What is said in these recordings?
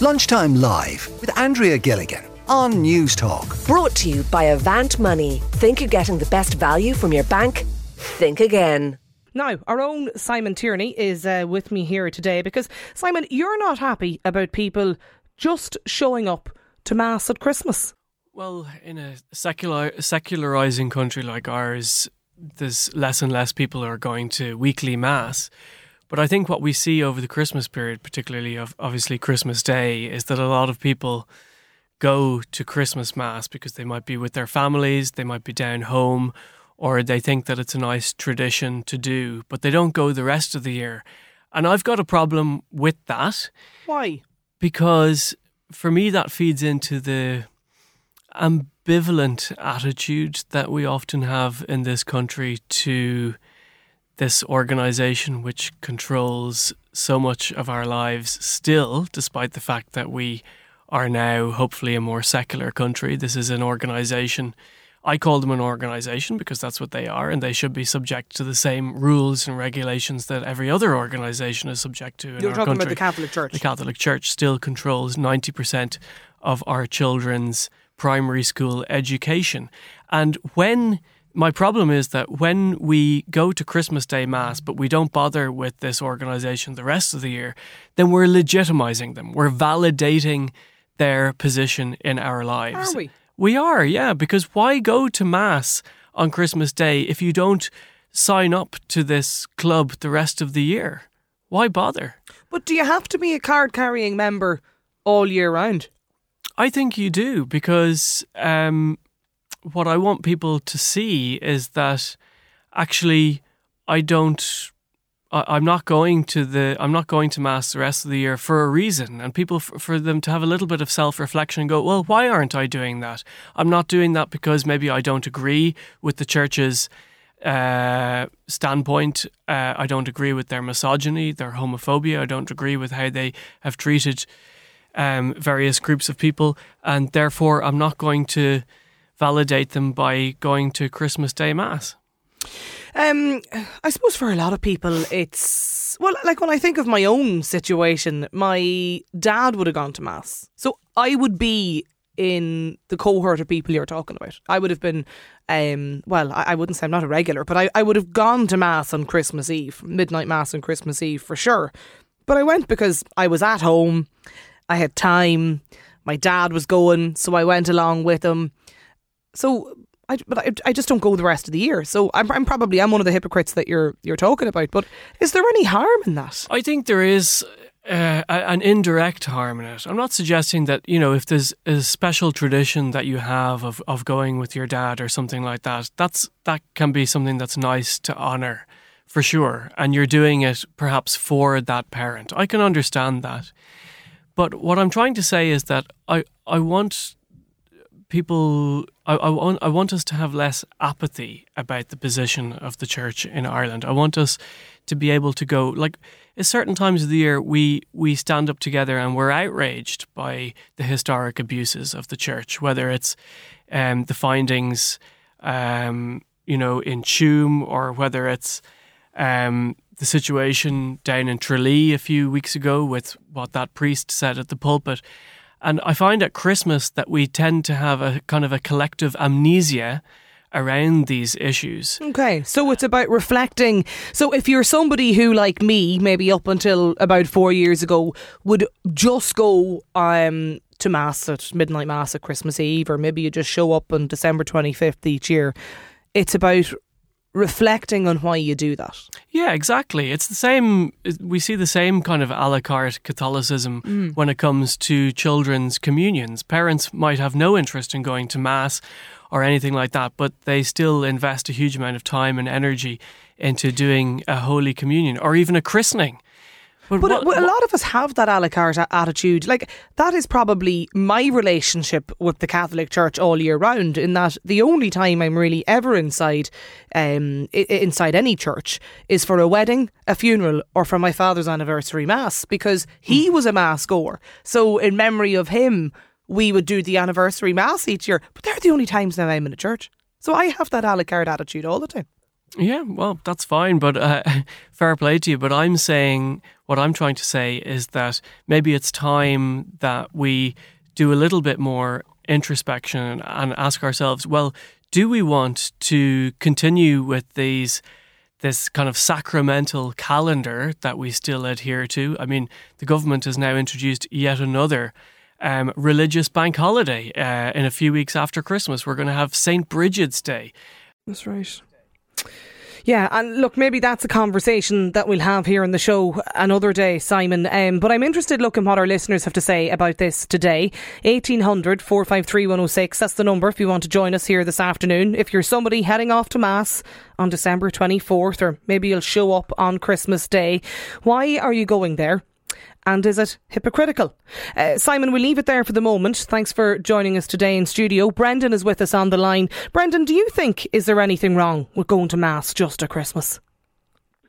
Lunchtime Live with Andrea Gilligan on Newstalk. Brought to you by Avant Money. Think you're getting the best value from your bank? Think again. Now, our own Simon Tierney is uh, with me here today because, Simon, you're not happy about people just showing up to Mass at Christmas. Well, in a secular, secularizing country like ours, there's less and less people are going to weekly Mass. But I think what we see over the Christmas period, particularly of obviously Christmas Day, is that a lot of people go to Christmas Mass because they might be with their families, they might be down home, or they think that it's a nice tradition to do, but they don't go the rest of the year. And I've got a problem with that. Why? Because for me, that feeds into the ambivalent attitude that we often have in this country to this organization which controls so much of our lives still, despite the fact that we are now hopefully a more secular country. This is an organization. I call them an organization because that's what they are, and they should be subject to the same rules and regulations that every other organization is subject to. In You're our talking country. about the Catholic Church. The Catholic Church still controls 90% of our children's primary school education. And when my problem is that when we go to Christmas Day Mass, but we don't bother with this organization the rest of the year, then we're legitimizing them. We're validating their position in our lives. Are we? We are, yeah, because why go to Mass on Christmas Day if you don't sign up to this club the rest of the year? Why bother? But do you have to be a card carrying member all year round? I think you do because um, what I want people to see is that actually I don't. I- I'm not going to the. I'm not going to mass the rest of the year for a reason, and people for, for them to have a little bit of self reflection and go, well, why aren't I doing that? I'm not doing that because maybe I don't agree with the church's uh, standpoint. Uh, I don't agree with their misogyny, their homophobia. I don't agree with how they have treated um, various groups of people, and therefore I'm not going to validate them by going to Christmas Day Mass. Um, I suppose for a lot of people, it's well, like when I think of my own situation, my dad would have gone to mass, so I would be in the cohort of people you're talking about. I would have been, um, well, I, I wouldn't say I'm not a regular, but I, I would have gone to mass on Christmas Eve, midnight mass on Christmas Eve for sure. But I went because I was at home, I had time, my dad was going, so I went along with him. So I, but I, I just don't go the rest of the year. So I'm, I'm probably I'm one of the hypocrites that you're you're talking about. But is there any harm in that? I think there is uh, an indirect harm in it. I'm not suggesting that you know if there's a special tradition that you have of, of going with your dad or something like that. That's that can be something that's nice to honor, for sure. And you're doing it perhaps for that parent. I can understand that. But what I'm trying to say is that I I want people I, I want I want us to have less apathy about the position of the church in Ireland. I want us to be able to go like at certain times of the year we we stand up together and we're outraged by the historic abuses of the church, whether it's um, the findings um, you know in Tuam or whether it's um, the situation down in Tralee a few weeks ago with what that priest said at the pulpit. And I find at Christmas that we tend to have a kind of a collective amnesia around these issues. Okay, so it's about reflecting. So if you're somebody who, like me, maybe up until about four years ago, would just go um, to mass at midnight mass at Christmas Eve, or maybe you just show up on December twenty fifth each year, it's about reflecting on why you do that. Yeah, exactly. It's the same. We see the same kind of a la carte Catholicism mm. when it comes to children's communions. Parents might have no interest in going to Mass or anything like that, but they still invest a huge amount of time and energy into doing a Holy Communion or even a christening. But what- a- lot of us have that a la carte attitude. Like, that is probably my relationship with the Catholic Church all year round, in that the only time I'm really ever inside um, inside any church is for a wedding, a funeral, or for my father's anniversary mass, because he was a mass goer. So, in memory of him, we would do the anniversary mass each year. But they're the only times now I'm in a church. So, I have that a la carte attitude all the time. Yeah, well, that's fine, but uh, fair play to you. But I'm saying what I'm trying to say is that maybe it's time that we do a little bit more introspection and ask ourselves, well, do we want to continue with these? this kind of sacramental calendar that we still adhere to. I mean, the government has now introduced yet another um, religious bank holiday uh, in a few weeks after Christmas. We're going to have St. Bridget's Day. That's right. Yeah, and look, maybe that's a conversation that we'll have here on the show another day, Simon. Um, but I'm interested looking what our listeners have to say about this today. 1800 453 106, that's the number if you want to join us here this afternoon. If you're somebody heading off to Mass on December 24th, or maybe you'll show up on Christmas Day, why are you going there? And is it hypocritical? Uh, Simon, we'll leave it there for the moment. Thanks for joining us today in studio. Brendan is with us on the line. Brendan, do you think is there anything wrong with going to mass just at Christmas?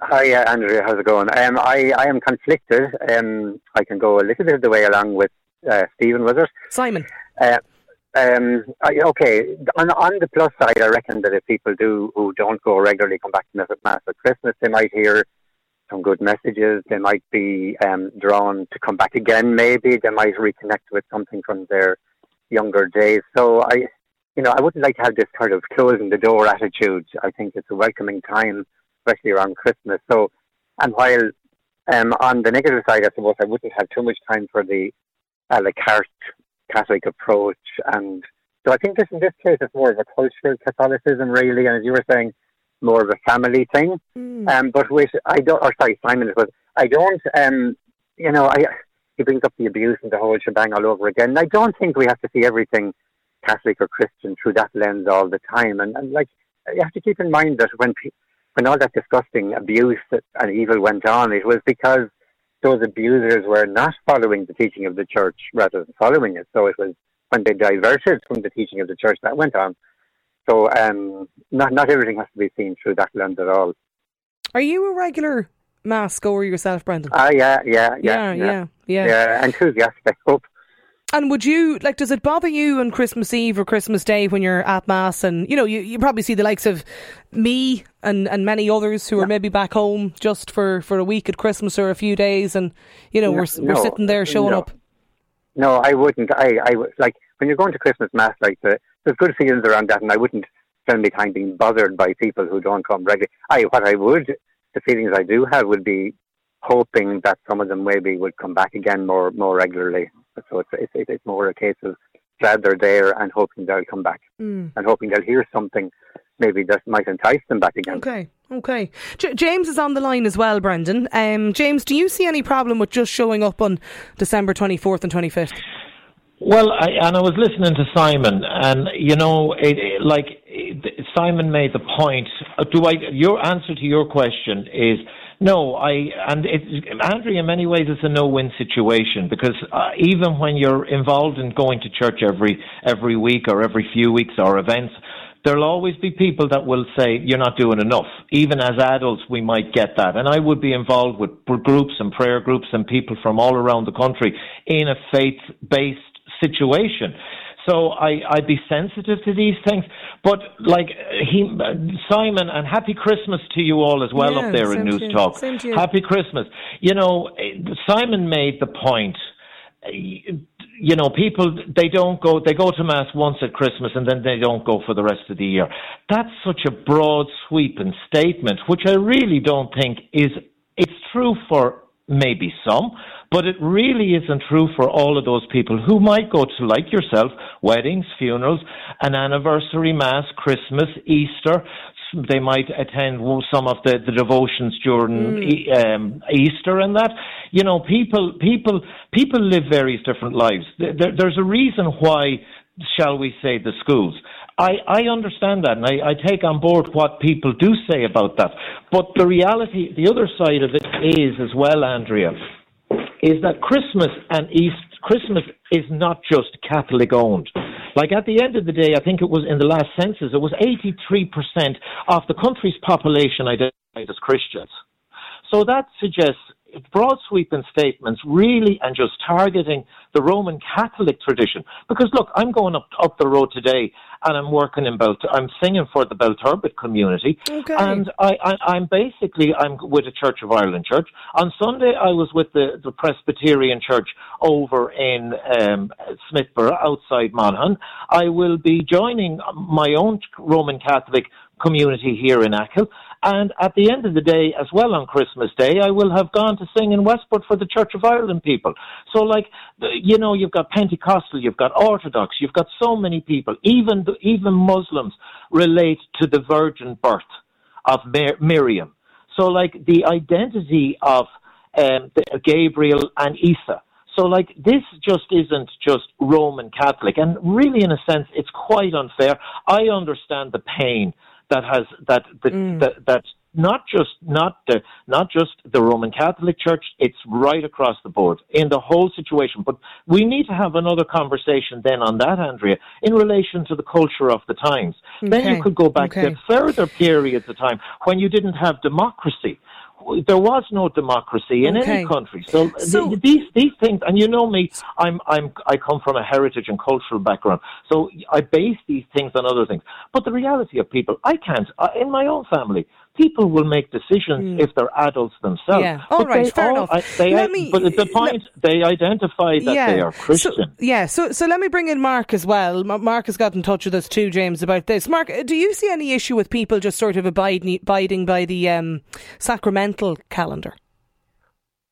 Hi, uh, Andrea. How's it going? Um, I, I am conflicted. Um, I can go a little bit of the way along with uh, Stephen, was it? Simon. Uh, um, I, okay, on, on the plus side, I reckon that if people do who don't go regularly come back to Mass at Christmas, they might hear some good messages. They might be um, drawn to come back again. Maybe they might reconnect with something from their younger days. So I, you know, I wouldn't like to have this kind of closing the door attitude. I think it's a welcoming time, especially around Christmas. So, and while um, on the negative side, I suppose I wouldn't have too much time for the a la carte Catholic approach. And so I think this in this case is more of a cultural Catholicism, really. And as you were saying, more of a family thing. Mm. Um, but with I don't, or sorry, Simon, but I don't. Um, you know, I he brings up the abuse and the whole shebang all over again. I don't think we have to see everything Catholic or Christian through that lens all the time. And, and like you have to keep in mind that when when all that disgusting abuse and evil went on, it was because those abusers were not following the teaching of the church rather than following it. So it was when they diverted from the teaching of the church that went on. So um, not not everything has to be seen through that lens at all. Are you a regular mass goer yourself, Brendan? Ah, uh, yeah, yeah, yeah, yeah, yeah, yeah. Yeah, enthusiastic. I hope. And would you like? Does it bother you on Christmas Eve or Christmas Day when you're at mass, and you know you, you probably see the likes of me and, and many others who are maybe back home just for, for a week at Christmas or a few days, and you know no, we're we're no, sitting there showing up. No, I wouldn't. I I like when you're going to Christmas mass like the there's good feelings around that, and I wouldn't spend my time being bothered by people who don't come regularly. I what I would, the feelings I do have would be hoping that some of them maybe would come back again more more regularly. So it's it's, it's more a case of glad they're there and hoping they'll come back mm. and hoping they'll hear something maybe that might entice them back again. Okay. Okay. J- James is on the line as well, Brendan. Um, James, do you see any problem with just showing up on December 24th and 25th? Well, I, and I was listening to Simon, and you know, it, it, like it, Simon made the point. Uh, do I? Your answer to your question is no. I and Andrew, in many ways, it's a no-win situation because uh, even when you're involved in going to church every every week or every few weeks or events, there'll always be people that will say you're not doing enough. Even as adults, we might get that. And I would be involved with groups and prayer groups and people from all around the country in a faith-based situation. So I, I'd be sensitive to these things. But like he, Simon, and happy Christmas to you all as well yeah, up there in News Talk. Happy Christmas. You know, Simon made the point. You know, people they don't go. They go to mass once at Christmas and then they don't go for the rest of the year. That's such a broad sweeping statement, which I really don't think is. It's true for maybe some, but it really isn't true for all of those people who might go to, like yourself, weddings, funerals, an anniversary mass, Christmas, Easter. They might attend some of the, the devotions during mm. um, Easter and that. You know, people, people, people live various different lives. There, there's a reason why, shall we say, the schools. I, I understand that and I, I take on board what people do say about that. But the reality, the other side of it is as well, Andrea, is that Christmas and East Christmas is not just Catholic owned. Like at the end of the day, I think it was in the last census, it was 83% of the country's population identified as Christians. So that suggests broad sweeping statements really and just targeting the Roman Catholic tradition. Because look, I'm going up up the road today and I'm working in Belt I'm singing for the Belturbet community. Okay. And I, I am basically I'm with a Church of Ireland church. On Sunday I was with the, the Presbyterian church over in um, Smithborough outside Monaghan. I will be joining my own Roman Catholic community here in Achill. And at the end of the day, as well on Christmas Day, I will have gone to sing in Westport for the Church of Ireland people. So, like, you know, you've got Pentecostal, you've got Orthodox, you've got so many people. Even even Muslims relate to the virgin birth of Miriam. So, like, the identity of um, the, Gabriel and Isa. So, like, this just isn't just Roman Catholic. And really, in a sense, it's quite unfair. I understand the pain that has that that, mm. that that's not just not the not just the Roman Catholic Church. It's right across the board in the whole situation. But we need to have another conversation then on that, Andrea, in relation to the culture of the times. Okay. Then you could go back okay. to further periods of time when you didn't have democracy there was no democracy in okay. any country. So, so th- these these things, and you know me, I'm I'm I come from a heritage and cultural background, so I base these things on other things. But the reality of people, I can't. Uh, in my own family, people will make decisions mm. if they're adults themselves. Yeah, all right, fair all, enough. they, let me, but the point they identify that yeah. they are Christian. So, yeah, so so let me bring in Mark as well. Mark has got in touch with us too, James, about this. Mark, do you see any issue with people just sort of abiding, abiding by the um, sacramental calendar?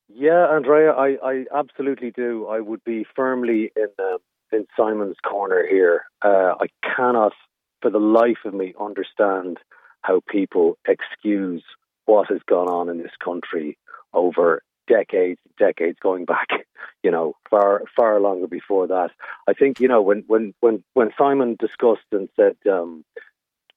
Yeah, Andrea, I, I absolutely do. I would be firmly in um, in Simon's corner here. Uh, I cannot, for the life of me, understand how people excuse what has gone on in this country over decades, decades going back, you know, far far longer before that. I think, you know, when when when when Simon discussed and said um,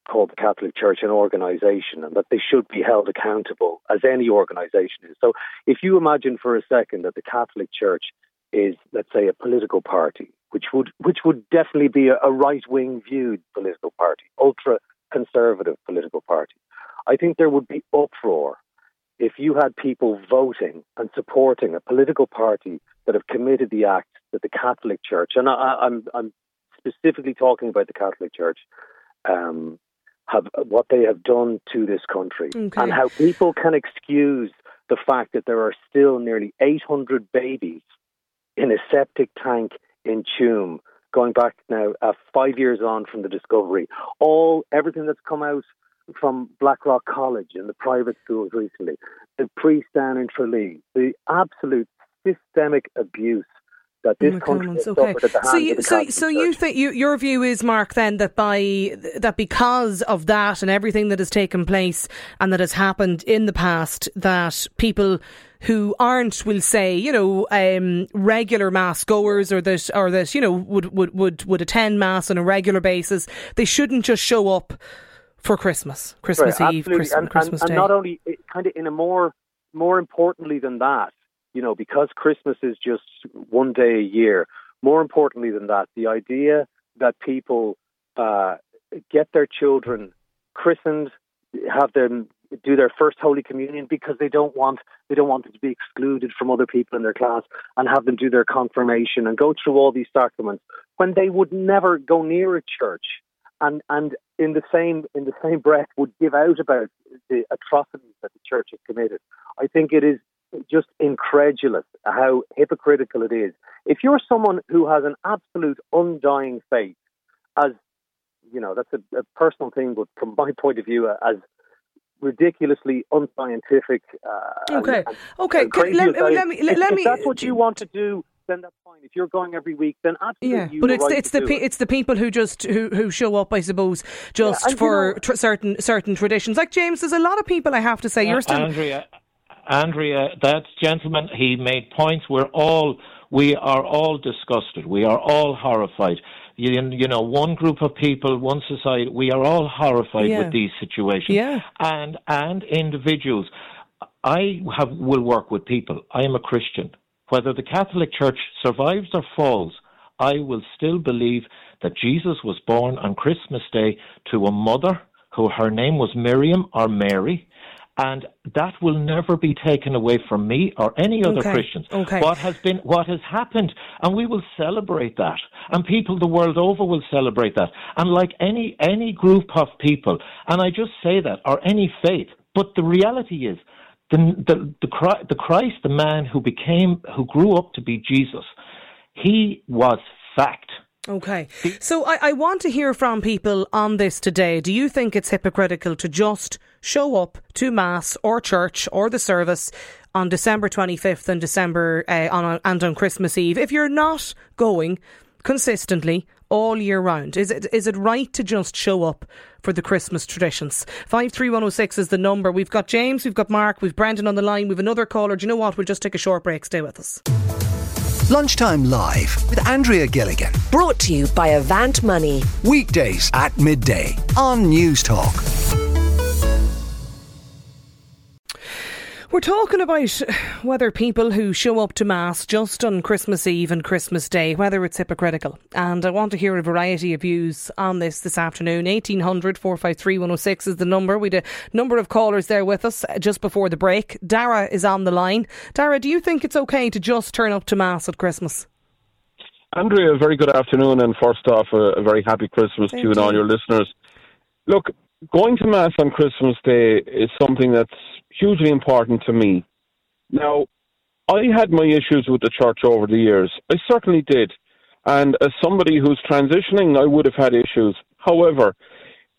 called the Catholic Church an organization and that they should be held accountable as any organization is. So if you imagine for a second that the Catholic Church is, let's say, a political party, which would which would definitely be a, a right wing viewed political party, ultra conservative political party. I think there would be uproar if you had people voting and supporting a political party that have committed the act that the Catholic Church, and I, am I'm, I'm specifically talking about the Catholic Church, um, have what they have done to this country, okay. and how people can excuse the fact that there are still nearly 800 babies in a septic tank in Tuam going back now uh, five years on from the discovery, all everything that's come out from Blackrock College and the private schools recently, the priest down in Tralee, the absolute systemic abuse that this country has okay. so you, so, so you think you, your view is, Mark, then that by that because of that and everything that has taken place and that has happened in the past, that people who aren't, we'll say, you know, um, regular mass goers or that, or that, you know, would, would, would, would attend mass on a regular basis, they shouldn't just show up for Christmas, Christmas right, Eve, Christmas, and, Christmas and, Day. And not only, kind of in a more, more importantly than that, you know, because Christmas is just one day a year, more importantly than that, the idea that people uh, get their children christened, have them do their first Holy Communion because they don't want they don't want them to be excluded from other people in their class and have them do their confirmation and go through all these sacraments when they would never go near a church and and in the same in the same breath would give out about the atrocities that the church has committed. I think it is just incredulous how hypocritical it is. If you're someone who has an absolute undying faith, as you know, that's a, a personal thing, but from my point of view, uh, as ridiculously unscientific. Uh, okay, and, okay. And let, let, me let, if, me. If that's what you want to do, then that's fine. If you're going every week, then absolutely. Yeah, but it's right it's the pe- it's the people who just who, who show up, I suppose, just yeah, for you know, tr- certain certain traditions. Like James, there's a lot of people. I have to say, uh, you're still Andrea. Andrea, that gentleman, he made points. We're all we are all disgusted. We are all horrified. You, you know, one group of people, one society, we are all horrified yeah. with these situations. Yeah. And and individuals. I have will work with people. I am a Christian. Whether the Catholic Church survives or falls, I will still believe that Jesus was born on Christmas Day to a mother who her name was Miriam or Mary, and that will never be taken away from me or any other okay. Christians. Okay. What has been, what has happened, and we will celebrate that, and people the world over will celebrate that, and like any any group of people, and I just say that, or any faith, but the reality is. The, the, the, the Christ, the man who became, who grew up to be Jesus, he was fact. Okay. So I, I want to hear from people on this today. Do you think it's hypocritical to just show up to Mass or church or the service on December 25th and December uh, on, and on Christmas Eve if you're not going consistently all year round? Is it is it right to just show up for the Christmas traditions? 53106 is the number. We've got James, we've got Mark, we've Brendan on the line, we've another caller. Do you know what? We'll just take a short break. Stay with us. Lunchtime Live with Andrea Gilligan. Brought to you by Avant Money. Weekdays at midday on Newstalk. We're talking about whether people who show up to Mass just on Christmas Eve and Christmas Day, whether it's hypocritical. And I want to hear a variety of views on this this afternoon. 1800 453 106 is the number. We had a number of callers there with us just before the break. Dara is on the line. Dara, do you think it's okay to just turn up to Mass at Christmas? Andrea, a very good afternoon, and first off, a, a very happy Christmas Thank to you and all your listeners. Look, going to Mass on Christmas Day is something that's hugely important to me. Now, I had my issues with the church over the years. I certainly did. And as somebody who's transitioning, I would have had issues. However,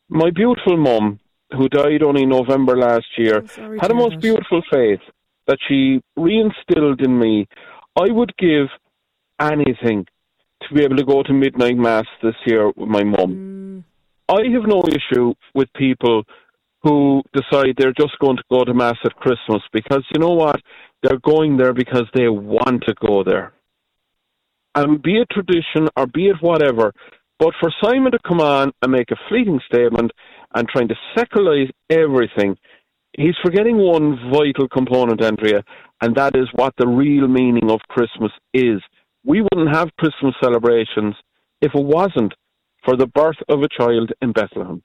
my beautiful mum, who died only November last year, had a most beautiful faith that she reinstilled in me. I would give anything to be able to go to midnight mass this year with my mum. I have no issue with people who decide they're just going to go to mass at Christmas because you know what? They're going there because they want to go there. And be it tradition or be it whatever, but for Simon to come on and make a fleeting statement and trying to secularize everything, he's forgetting one vital component, Andrea, and that is what the real meaning of Christmas is. We wouldn't have Christmas celebrations if it wasn't for the birth of a child in Bethlehem.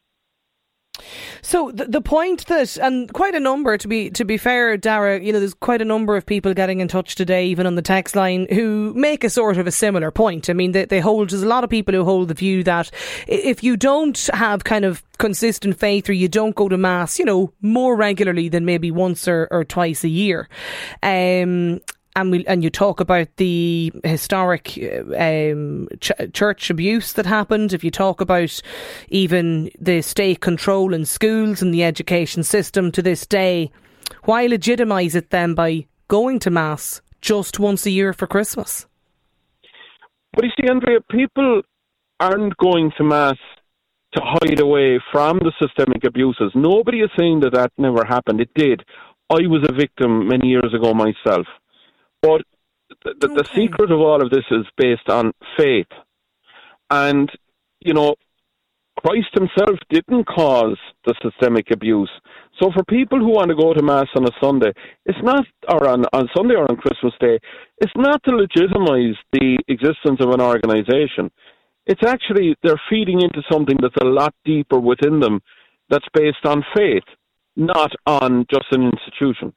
So the, the point that, and quite a number to be to be fair, Dara, you know, there's quite a number of people getting in touch today, even on the text line, who make a sort of a similar point. I mean, they, they hold there's a lot of people who hold the view that if you don't have kind of consistent faith or you don't go to mass, you know, more regularly than maybe once or, or twice a year, um, and we and you talk about the historic uh, um, ch- church abuse that happened. If you talk about even the state control in schools and the education system to this day, why legitimise it then by going to mass just once a year for Christmas? But you see, Andrea, people aren't going to mass to hide away from the systemic abuses. Nobody is saying that that never happened. It did. I was a victim many years ago myself. But the, the, the secret of all of this is based on faith. And, you know, Christ himself didn't cause the systemic abuse. So for people who want to go to Mass on a Sunday, it's not, or on, on Sunday or on Christmas Day, it's not to legitimize the existence of an organization. It's actually, they're feeding into something that's a lot deeper within them that's based on faith, not on just an institution.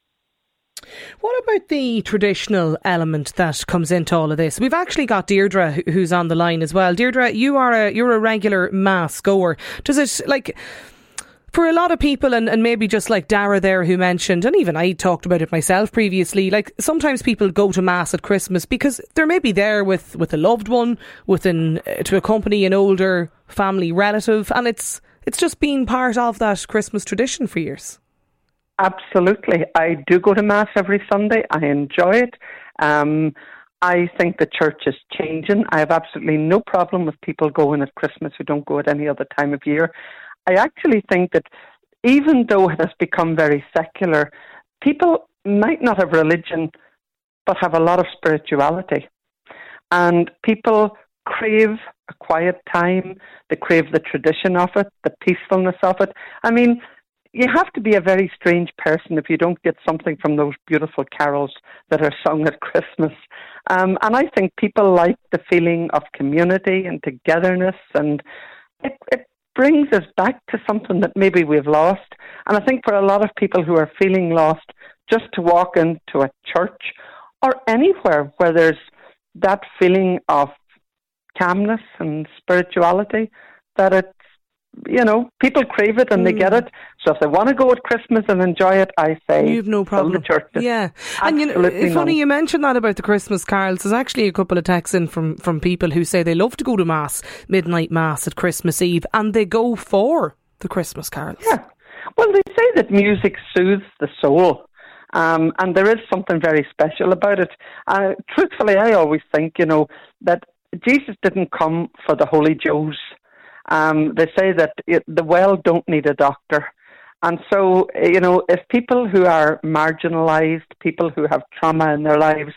What about the traditional element that comes into all of this? We've actually got Deirdre who's on the line as well. Deirdre, you are a you're a regular mass goer. Does it like for a lot of people and, and maybe just like Dara there who mentioned and even I talked about it myself previously, like sometimes people go to mass at Christmas because they're maybe there with, with a loved one, with an uh, to accompany an older family relative and it's it's just been part of that Christmas tradition for years. Absolutely. I do go to Mass every Sunday. I enjoy it. Um, I think the church is changing. I have absolutely no problem with people going at Christmas who don't go at any other time of year. I actually think that even though it has become very secular, people might not have religion but have a lot of spirituality. And people crave a quiet time, they crave the tradition of it, the peacefulness of it. I mean, you have to be a very strange person if you don't get something from those beautiful carols that are sung at Christmas. Um, and I think people like the feeling of community and togetherness, and it, it brings us back to something that maybe we've lost. And I think for a lot of people who are feeling lost, just to walk into a church or anywhere where there's that feeling of calmness and spirituality, that it's you know, people crave it and mm. they get mm. it. So if they want to go at Christmas and enjoy it, I say you've no problem. Yeah, and you know, it's funny you mentioned that about the Christmas carols. There's actually a couple of texts in from from people who say they love to go to mass, midnight mass at Christmas Eve, and they go for the Christmas carols. Yeah, well, they say that music soothes the soul. Um, and there is something very special about it. Uh, truthfully, I always think, you know, that Jesus didn't come for the holy Joes. Um, they say that it, the well don't need a doctor. And so, you know, if people who are marginalized, people who have trauma in their lives,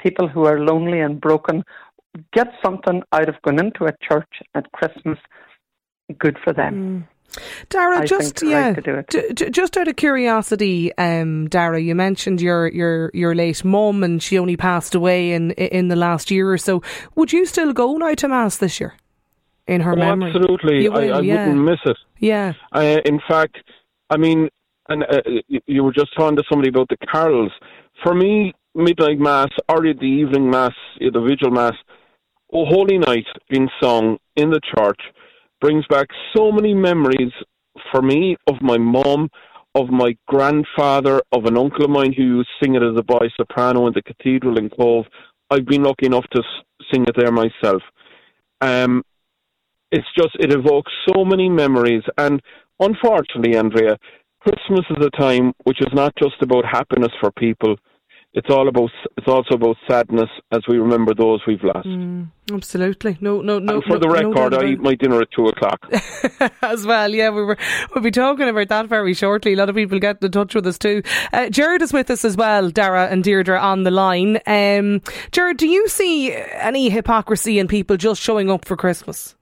people who are lonely and broken, get something out of going into a church at Christmas, good for them. Mm. Dara, just yeah, d- d- just out of curiosity, um, Dara, you mentioned your your your late mum, and she only passed away in in the last year or so. Would you still go now to mass this year? In her oh, memory. Absolutely, will, I, I yeah. wouldn't miss it. Yeah. Uh, in fact, I mean, and uh, you were just talking to somebody about the carols. For me, midnight mass or the evening mass, the vigil mass, oh, Holy Night being sung in the church brings back so many memories for me of my mom, of my grandfather, of an uncle of mine who used to sing it as a boy soprano in the cathedral in Cobh. I've been lucky enough to sing it there myself. Um, it's just it evokes so many memories and unfortunately andrea christmas is a time which is not just about happiness for people it's all about it's also about sadness as we remember those we've lost. Mm, absolutely, no, no, no. And for no, the record, no I eat my dinner at two o'clock as well. Yeah, we were we'll be talking about that very shortly. A lot of people get in touch with us too. Uh, Jared is with us as well. Dara and Deirdre on the line. Um, Jared, do you see any hypocrisy in people just showing up for Christmas?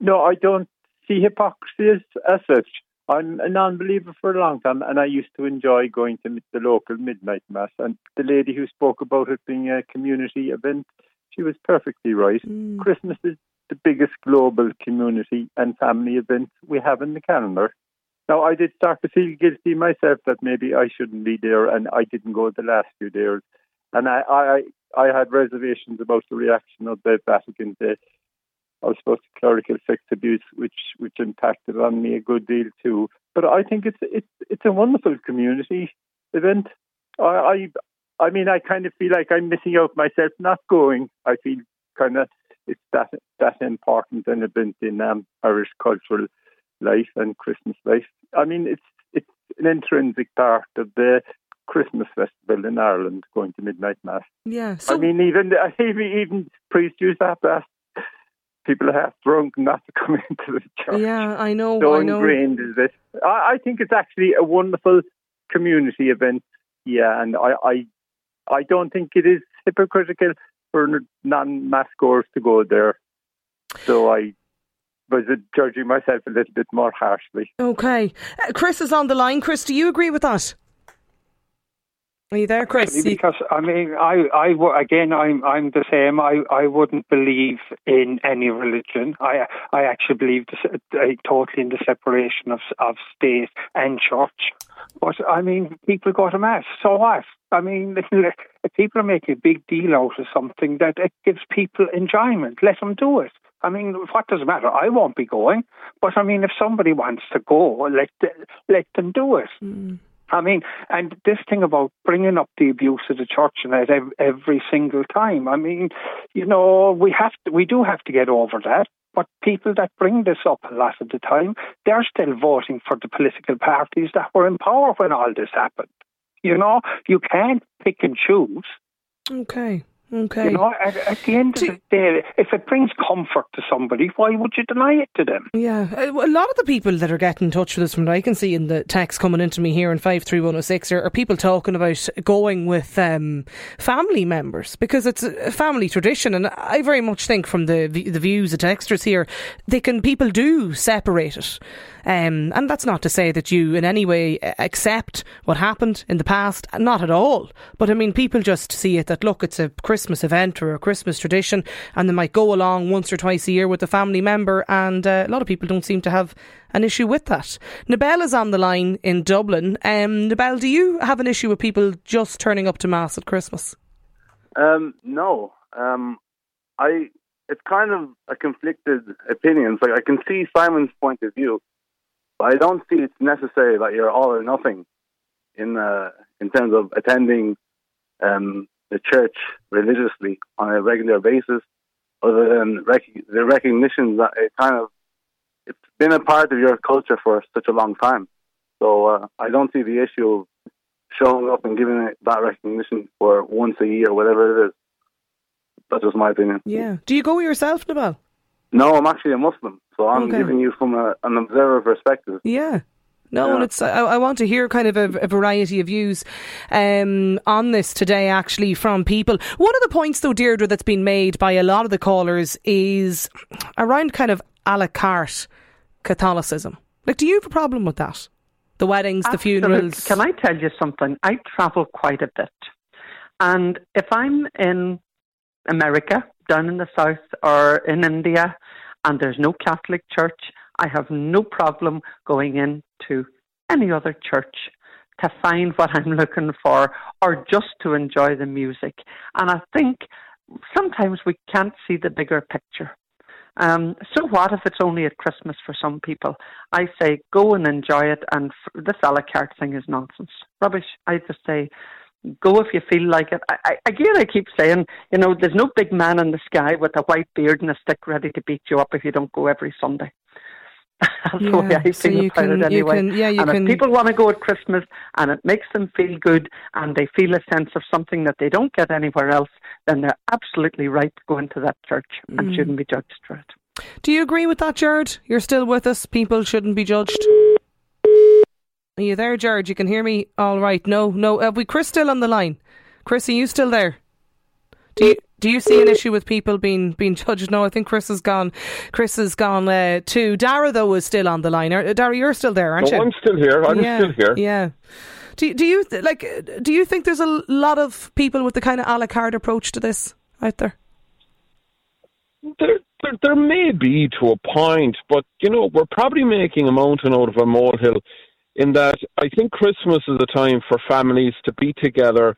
No, I don't see hypocrisy as, as such. I'm a non-believer for a long time, and I used to enjoy going to the local midnight mass. And the lady who spoke about it being a community event, she was perfectly right. Mm. Christmas is the biggest global community and family event we have in the calendar. Now, I did start to feel guilty myself that maybe I shouldn't be there, and I didn't go the last few years. And I, I, I had reservations about the reaction of the Vatican to I was supposed to clerical sex abuse, which which impacted on me a good deal too. But I think it's it's it's a wonderful community event. I I, I mean I kind of feel like I'm missing out myself not going. I feel kind of it's that that important an event in um, Irish cultural life and Christmas life. I mean it's it's an intrinsic part of the Christmas festival in Ireland, going to midnight mass. Yeah, so I mean even even even priests use that people are half drunk not to come into the church. Yeah, I know. So I know. ingrained is this. I, I think it's actually a wonderful community event. Yeah, and I, I, I don't think it is hypocritical for non-mass goers to go there. So I was judging myself a little bit more harshly. Okay, uh, Chris is on the line. Chris, do you agree with that? Are you there, Chris? Because I mean, I, I, again, I'm, I'm the same. I, I wouldn't believe in any religion. I, I actually believe this, uh, totally in the separation of, of state and church. But I mean, people go to mass. So what? I mean, if people are making a big deal out of something that it gives people enjoyment, let them do it. I mean, what does it matter? I won't be going, but I mean, if somebody wants to go, let let them do it. Mm. I mean, and this thing about bringing up the abuse of the church and that every single time. I mean, you know, we have to, we do have to get over that. But people that bring this up a lot of the time, they're still voting for the political parties that were in power when all this happened. You know, you can't pick and choose. Okay. Okay. You know, at, at the end of the day, if it brings comfort to somebody, why would you deny it to them? Yeah. Uh, a lot of the people that are getting in touch with us from what I can see in the text coming into me here in 53106 are, are people talking about going with um, family members because it's a family tradition. And I very much think from the the views of texters here, they can people do separate it. Um, and that's not to say that you in any way accept what happened in the past, not at all. But I mean, people just see it that look, it's a Christmas Christmas event or a Christmas tradition, and they might go along once or twice a year with a family member, and uh, a lot of people don't seem to have an issue with that. Nabel is on the line in Dublin. Um, Nabel, do you have an issue with people just turning up to Mass at Christmas? Um, no. Um, I it's kind of a conflicted opinion. Like I can see Simon's point of view, but I don't see it's necessary that you're all or nothing in uh, in terms of attending um, the church religiously on a regular basis, other than rec- the recognition that it kind of it's been a part of your culture for such a long time. So uh, I don't see the issue of showing up and giving it that recognition for once a year, whatever it is. That's just my opinion. Yeah. Do you go yourself, Nabal? No, I'm actually a Muslim, so I'm okay. giving you from a, an observer perspective. Yeah. No, yeah. and it's I, I, want to hear kind of a, a variety of views um, on this today, actually, from people. One of the points, though, Deirdre, that's been made by a lot of the callers is around kind of a la carte Catholicism. Like, do you have a problem with that? The weddings, Absolutely. the funerals. Can I tell you something? I travel quite a bit, and if I'm in America, down in the south, or in India, and there's no Catholic church, I have no problem going into any other church to find what I'm looking for or just to enjoy the music. And I think sometimes we can't see the bigger picture. Um, so what if it's only at Christmas for some people? I say go and enjoy it, and this a la carte thing is nonsense, rubbish. I just say go if you feel like it. I, I, again, I keep saying, you know, there's no big man in the sky with a white beard and a stick ready to beat you up if you don't go every Sunday. That's yeah, the way I feel so about can, it anyway. Can, yeah, and can... if people want to go at Christmas and it makes them feel good and they feel a sense of something that they don't get anywhere else, then they're absolutely right to go into that church mm. and shouldn't be judged for it. Do you agree with that, Jared? You're still with us. People shouldn't be judged. Are you there, George? You can hear me all right. No, no. Have we Chris still on the line? Chris, are you still there? Do you do you see an issue with people being being judged? No, I think Chris has gone. Chris has gone uh, too. Dara though is still on the line. Dara, you're still there, aren't no, you? I'm still here. I'm yeah, still here. Yeah. Do do you like? Do you think there's a lot of people with the kind of a la carte approach to this out there? There, there, there may be to a point, but you know, we're probably making a mountain out of a molehill. In that, I think Christmas is a time for families to be together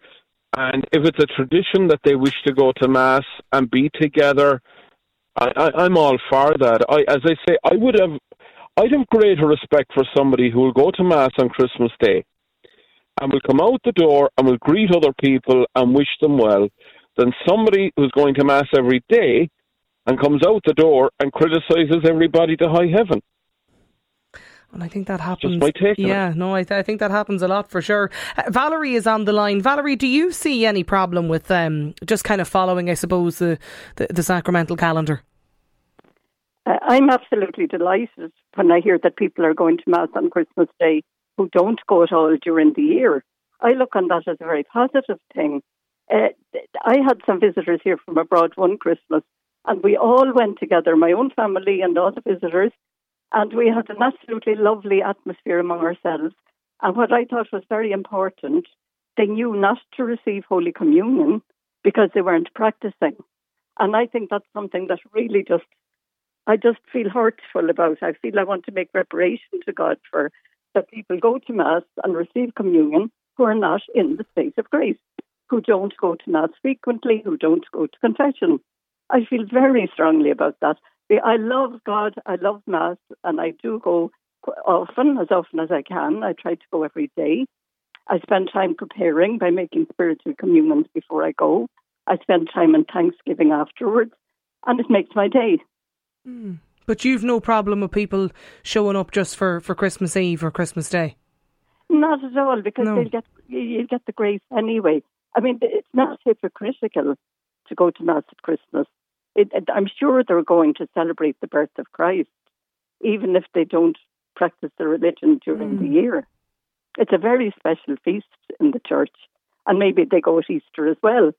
and if it's a tradition that they wish to go to mass and be together, I, I, am all for that. I, as I say, I would have, I'd have greater respect for somebody who will go to mass on Christmas Day and will come out the door and will greet other people and wish them well than somebody who's going to mass every day and comes out the door and criticizes everybody to high heaven. And I think that happens. Just my take yeah, no, I, th- I, think that happens a lot for sure. Uh, Valerie is on the line. Valerie, do you see any problem with um, just kind of following, I suppose, the, the, the sacramental calendar? Uh, I'm absolutely delighted when I hear that people are going to Mass on Christmas Day who don't go at all during the year. I look on that as a very positive thing. Uh, I had some visitors here from abroad one Christmas, and we all went together, my own family and all the visitors, and we had an absolutely lovely atmosphere among ourselves. And what I thought was very important, they knew not to receive Holy Communion because they weren't practicing. And I think that's something that really just, I just feel hurtful about. I feel I want to make reparation to God for that people go to Mass and receive communion who are not in the state of grace, who don't go to Mass frequently, who don't go to confession. I feel very strongly about that. I love God, I love Mass, and I do go often, as often as I can. I try to go every day. I spend time preparing by making spiritual communions before I go. I spend time in Thanksgiving afterwards, and it makes my day. Mm. But you've no problem with people showing up just for, for Christmas Eve or Christmas Day? Not at all, because no. they'll get you'll get the grace anyway. I mean, it's not hypocritical to go to mass at Christmas it, I'm sure they're going to celebrate the birth of Christ, even if they don't practice the religion during mm. the year. It's a very special feast in the church, and maybe they go at Easter as well.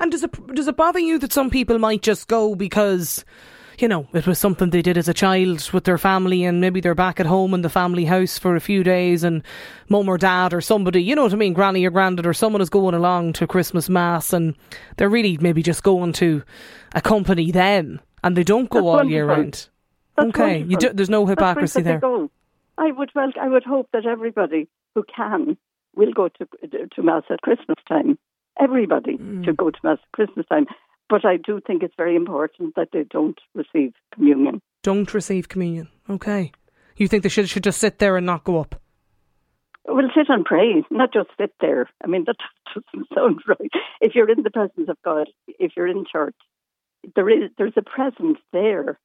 And does it does it bother you that some people might just go because you know, it was something they did as a child with their family and maybe they're back at home in the family house for a few days and mum or dad or somebody, you know what I mean, granny or granddad or someone is going along to Christmas Mass and they're really maybe just going to accompany them and they don't go That's all wonderful. year round. That's okay, you do, there's no hypocrisy there. I would well, I would hope that everybody who can will go to to mass at Christmas time. Everybody Mm. should go to mass at Christmas time. But I do think it's very important that they don't receive communion. Don't receive communion. Okay. You think they should should just sit there and not go up? Well, sit and pray, not just sit there. I mean, that doesn't sound right. If you're in the presence of God, if you're in church, there is there's a presence there.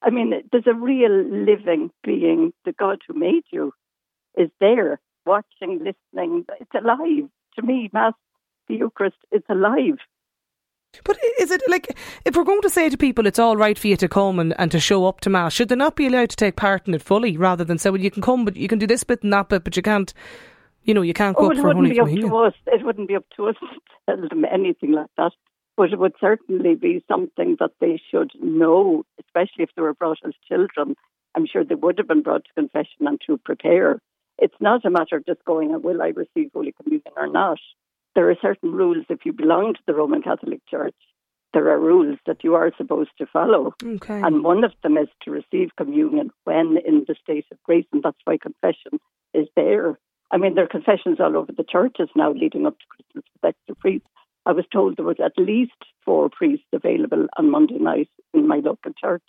I mean, there's a real living being. The God who made you is there, watching, listening. It's alive. To me, Mass, the Eucharist, it's alive. But is it like if we're going to say to people it's all right for you to come and, and to show up to mass, should they not be allowed to take part in it fully rather than say, well, you can come, but you can do this bit and that bit, but you can't, you know, you can't go Oh, up it for wouldn't Holy be up to us. It wouldn't be up to us to tell them anything like that. But it would certainly be something that they should know, especially if they were brought as children. I'm sure they would have been brought to confession and to prepare. It's not a matter of just going, and will I receive Holy Communion or not? There are certain rules if you belong to the Roman Catholic Church. There are rules that you are supposed to follow. Okay. And one of them is to receive communion when in the state of grace, and that's why confession is there. I mean, there are confessions all over the churches now leading up to Christmas with extra priests. I was told there was at least four priests available on Monday night in my local church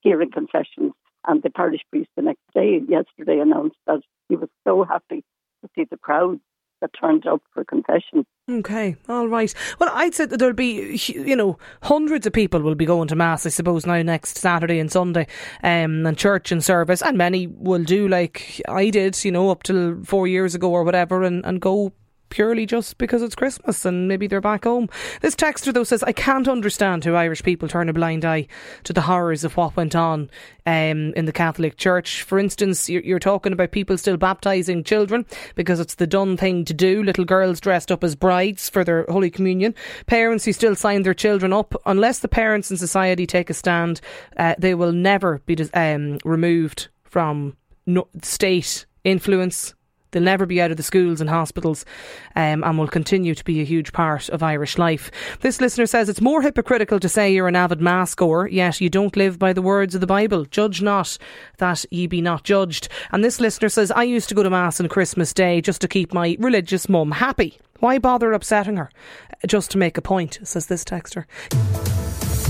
hearing confessions. And the parish priest the next day, yesterday, announced that he was so happy to see the crowds that turned up for confession. Okay, all right. Well, I'd say that there'll be, you know, hundreds of people will be going to mass, I suppose, now next Saturday and Sunday, um, and church and service, and many will do like I did, you know, up till four years ago or whatever, and, and go purely just because it's Christmas and maybe they're back home. This texter though says, I can't understand how Irish people turn a blind eye to the horrors of what went on um, in the Catholic Church. For instance, you're, you're talking about people still baptising children because it's the done thing to do. Little girls dressed up as brides for their Holy Communion. Parents who still sign their children up. Unless the parents in society take a stand, uh, they will never be um, removed from no- state influence They'll never be out of the schools and hospitals um, and will continue to be a huge part of Irish life. This listener says it's more hypocritical to say you're an avid mass goer, yet you don't live by the words of the Bible. Judge not that ye be not judged. And this listener says, I used to go to mass on Christmas Day just to keep my religious mum happy. Why bother upsetting her? Just to make a point, says this texter.